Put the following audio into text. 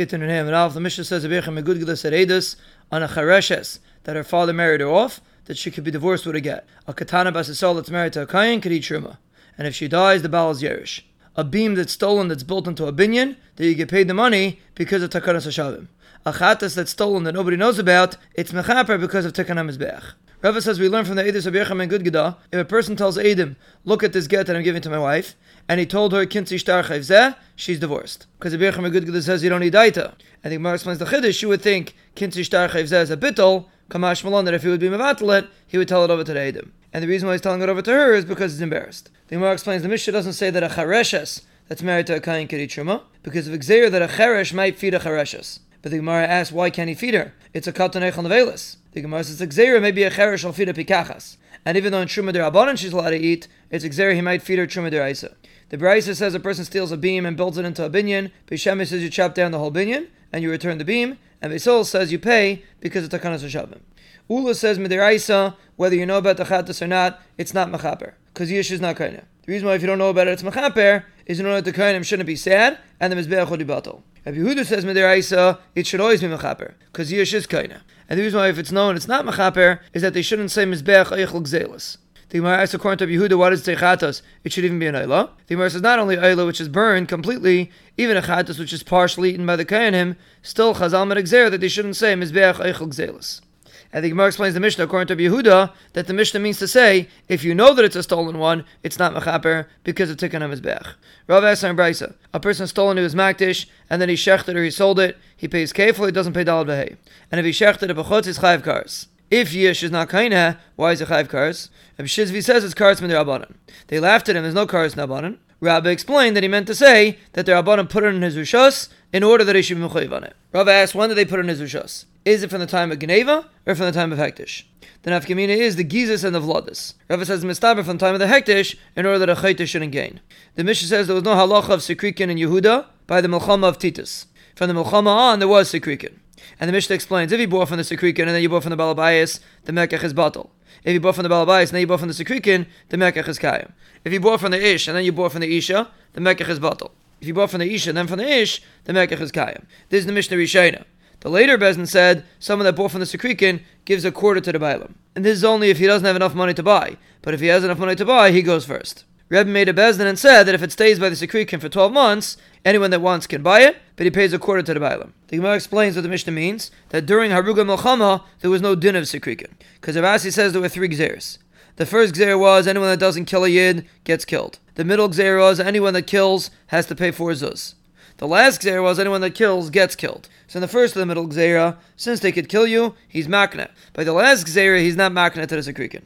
Gittin and Ham and Alf. The Mishnah says Abircha Megudgilas Eredus on a Chareshes that her father married her off, that she could be divorced with a get. A Katana Basisol that's married to a Kayan could eat Truma. And if she dies, the Baal is Yerish. A beam that's stolen that's built into a binyan, that you get paid the money because of Takanas Hashavim. A Chatas that's stolen that nobody knows about, it's Mechaper because of Tikkun HaMizbeach. Rava says we learn from the Edis of Yecham and Gudgada, if a person tells Edim, look at this get that I'm giving to my wife, and he told her, Shtar Zeh, she's divorced. Because the and Gudgada says you don't need Daita. And the Gemara explains the Chiddush, you would think Shtar Zeh is a bittel, Kamash Malon, that if he would be Mavatalet, he would tell it over to the Edim. And the reason why he's telling it over to her is because he's embarrassed. The Gemara explains the Mishnah doesn't say that a Chareshes that's married to a Kain Kiri Truma, because of Xer that a Cheresh might feed a Chareshes. But the Gemara asks, why can't he feed her? It's a katanech on the velas. The Gemara says, Xera may be a cheresh will feed a pikachas. And even though in Truma Derabanan she's allowed to eat, it's Xera he might feed her Truma Deraisa. The Braisa says a person steals a beam and builds it into a binyan. Beis Shammai says you chop down the whole binyan and you return the beam. And Beis Hillel says you pay because it's takanas Hashavim. Ula says Midiraisa, whether you know about the chattas or not, it's not mechaper. Because Yish is not kaina. The reason why if you don't know about it, it's mechaper, is in order the kainim shouldn't be sad, and the mizbeach will be batal. If Yehuda says Midiraisa, it should always be Mechaper, because Yish is Kaina. And the reason why if it's known it's not Mechaper is that they shouldn't say Mizbeach Eichel Gzelis. The Gemara asks according to Yehuda, what is Techatas? It should even be an Eilah. The Gemara says not only Eilah, which is burned completely, even a Chatas, which is partially eaten by the Kainim, still Chazal Medexer that they shouldn't say Mizbeach Eichel Gzelis. And the Gemara explains the Mishnah, according to Yehuda, that the Mishnah means to say, if you know that it's a stolen one, it's not mechaper because of tikkun hamizbech. Rav Esar Brisa, a person stolen to his makdish, and then he shechted or he sold it, he pays kefil, he doesn't pay dalad behay. And if he shechted it b'chutz, it's chayiv kars. If Yish is not kaina, why is it chayiv kars? If Shizvi says it's kars min They laughed at him, there's no kars nabanan. Rabbi explained that he meant to say that the Rabbanim put it in his Rishos in order that he should be Mechayiv on it. Rabbi asked, when did they put it in his Rishos? Is it from the time of Geneva or from the time of Hektish? The Nafkamina is the Gizis and the Vladis. Rabbi says Mistaber from the time of the Hektish in order that a Chaytish shouldn't gain. The Mishnah says there was no halacha of Sikrikin in Yehuda by the Melchama of Titus. From the Melchama on, there was Sikrikin. And the Mishnah explains, if you bought from the Sikrikin and then you bought from the Balabayas, the Mekach is batal. If you bought from the Balabayas and then you bought from the Sikrikin, the Mekach is Kayim. If you bought from the Ish and then you bought from the Isha, the Mekach is batal. If you bought from the Isha and then from the Ish, the Mekach is Kayim. This is the Mishnah Rishayna. The later Bezin said someone that bought from the Sikrikin gives a quarter to the Bailam. And this is only if he doesn't have enough money to buy. But if he has enough money to buy, he goes first. Rebbe made a Bezdin and said that if it stays by the Sikrikin for 12 months, anyone that wants can buy it, but he pays a quarter to the Bailam. The Gemara explains what the Mishnah means, that during Haruga Melchama, there was no din of Sikrikin. Because Avasi says there were three Gzeres. The first Gzer was anyone that doesn't kill a Yid gets killed. The middle Gzer was anyone that kills has to pay four Zuz. The last Gzera was anyone that kills gets killed. So in the first of the middle Gzera, since they could kill you, he's makna. By the last Gzera, he's not makna to the Sikrikin.